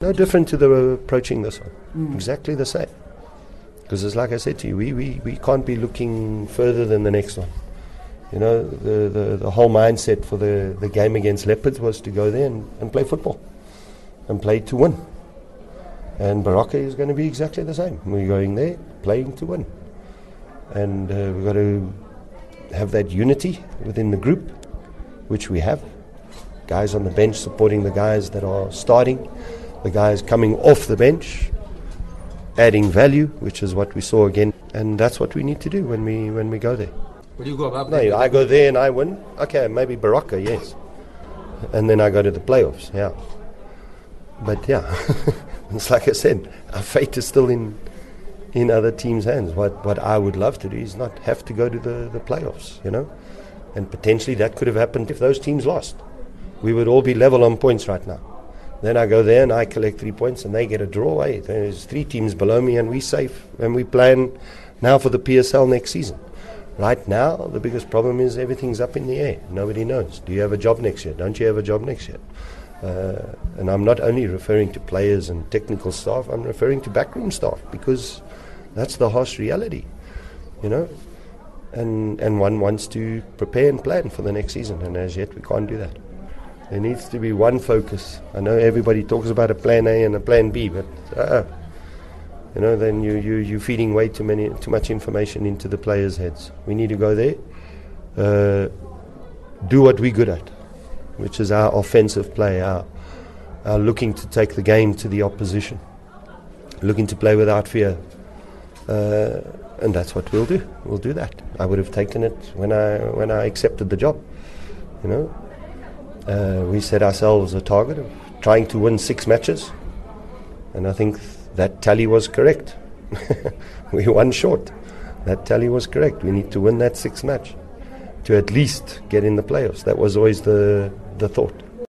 No different to the approaching this one. Mm. Exactly the same. Because it's like I said to you, we, we, we can't be looking further than the next one. You know, the, the, the whole mindset for the, the game against Leopards was to go there and, and play football and play to win. And Baroka is going to be exactly the same. We're going there playing to win. And uh, we've got to have that unity within the group, which we have. Guys on the bench supporting the guys that are starting, the guys coming off the bench, adding value, which is what we saw again. And that's what we need to do when we, when we go there. Will you go about No, I go there and I win. Okay, maybe Baroka, yes. And then I go to the playoffs, yeah. But yeah, it's like I said, our fate is still in in other teams' hands. What what I would love to do is not have to go to the, the playoffs, you know? And potentially that could have happened if those teams lost. We would all be level on points right now. Then I go there and I collect three points and they get a draw. Hey, there's three teams below me and we're safe and we plan now for the PSL next season. Right now, the biggest problem is everything's up in the air. Nobody knows. Do you have a job next year? Don't you have a job next year? Uh, and I'm not only referring to players and technical staff, I'm referring to backroom staff because that's the harsh reality, you know. And, and one wants to prepare and plan for the next season, and as yet we can't do that. There needs to be one focus. I know everybody talks about a plan A and a plan B, but uh, you know, then you, you, you're feeding way too, many, too much information into the players' heads. We need to go there, uh, do what we're good at which is our offensive play, our, our looking to take the game to the opposition, looking to play without fear. Uh, and that's what we'll do. We'll do that. I would have taken it when I when I accepted the job. You know, uh, we set ourselves a target of trying to win six matches, and I think that tally was correct. we won short. That tally was correct. We need to win that six match to at least get in the playoffs. That was always the the thought.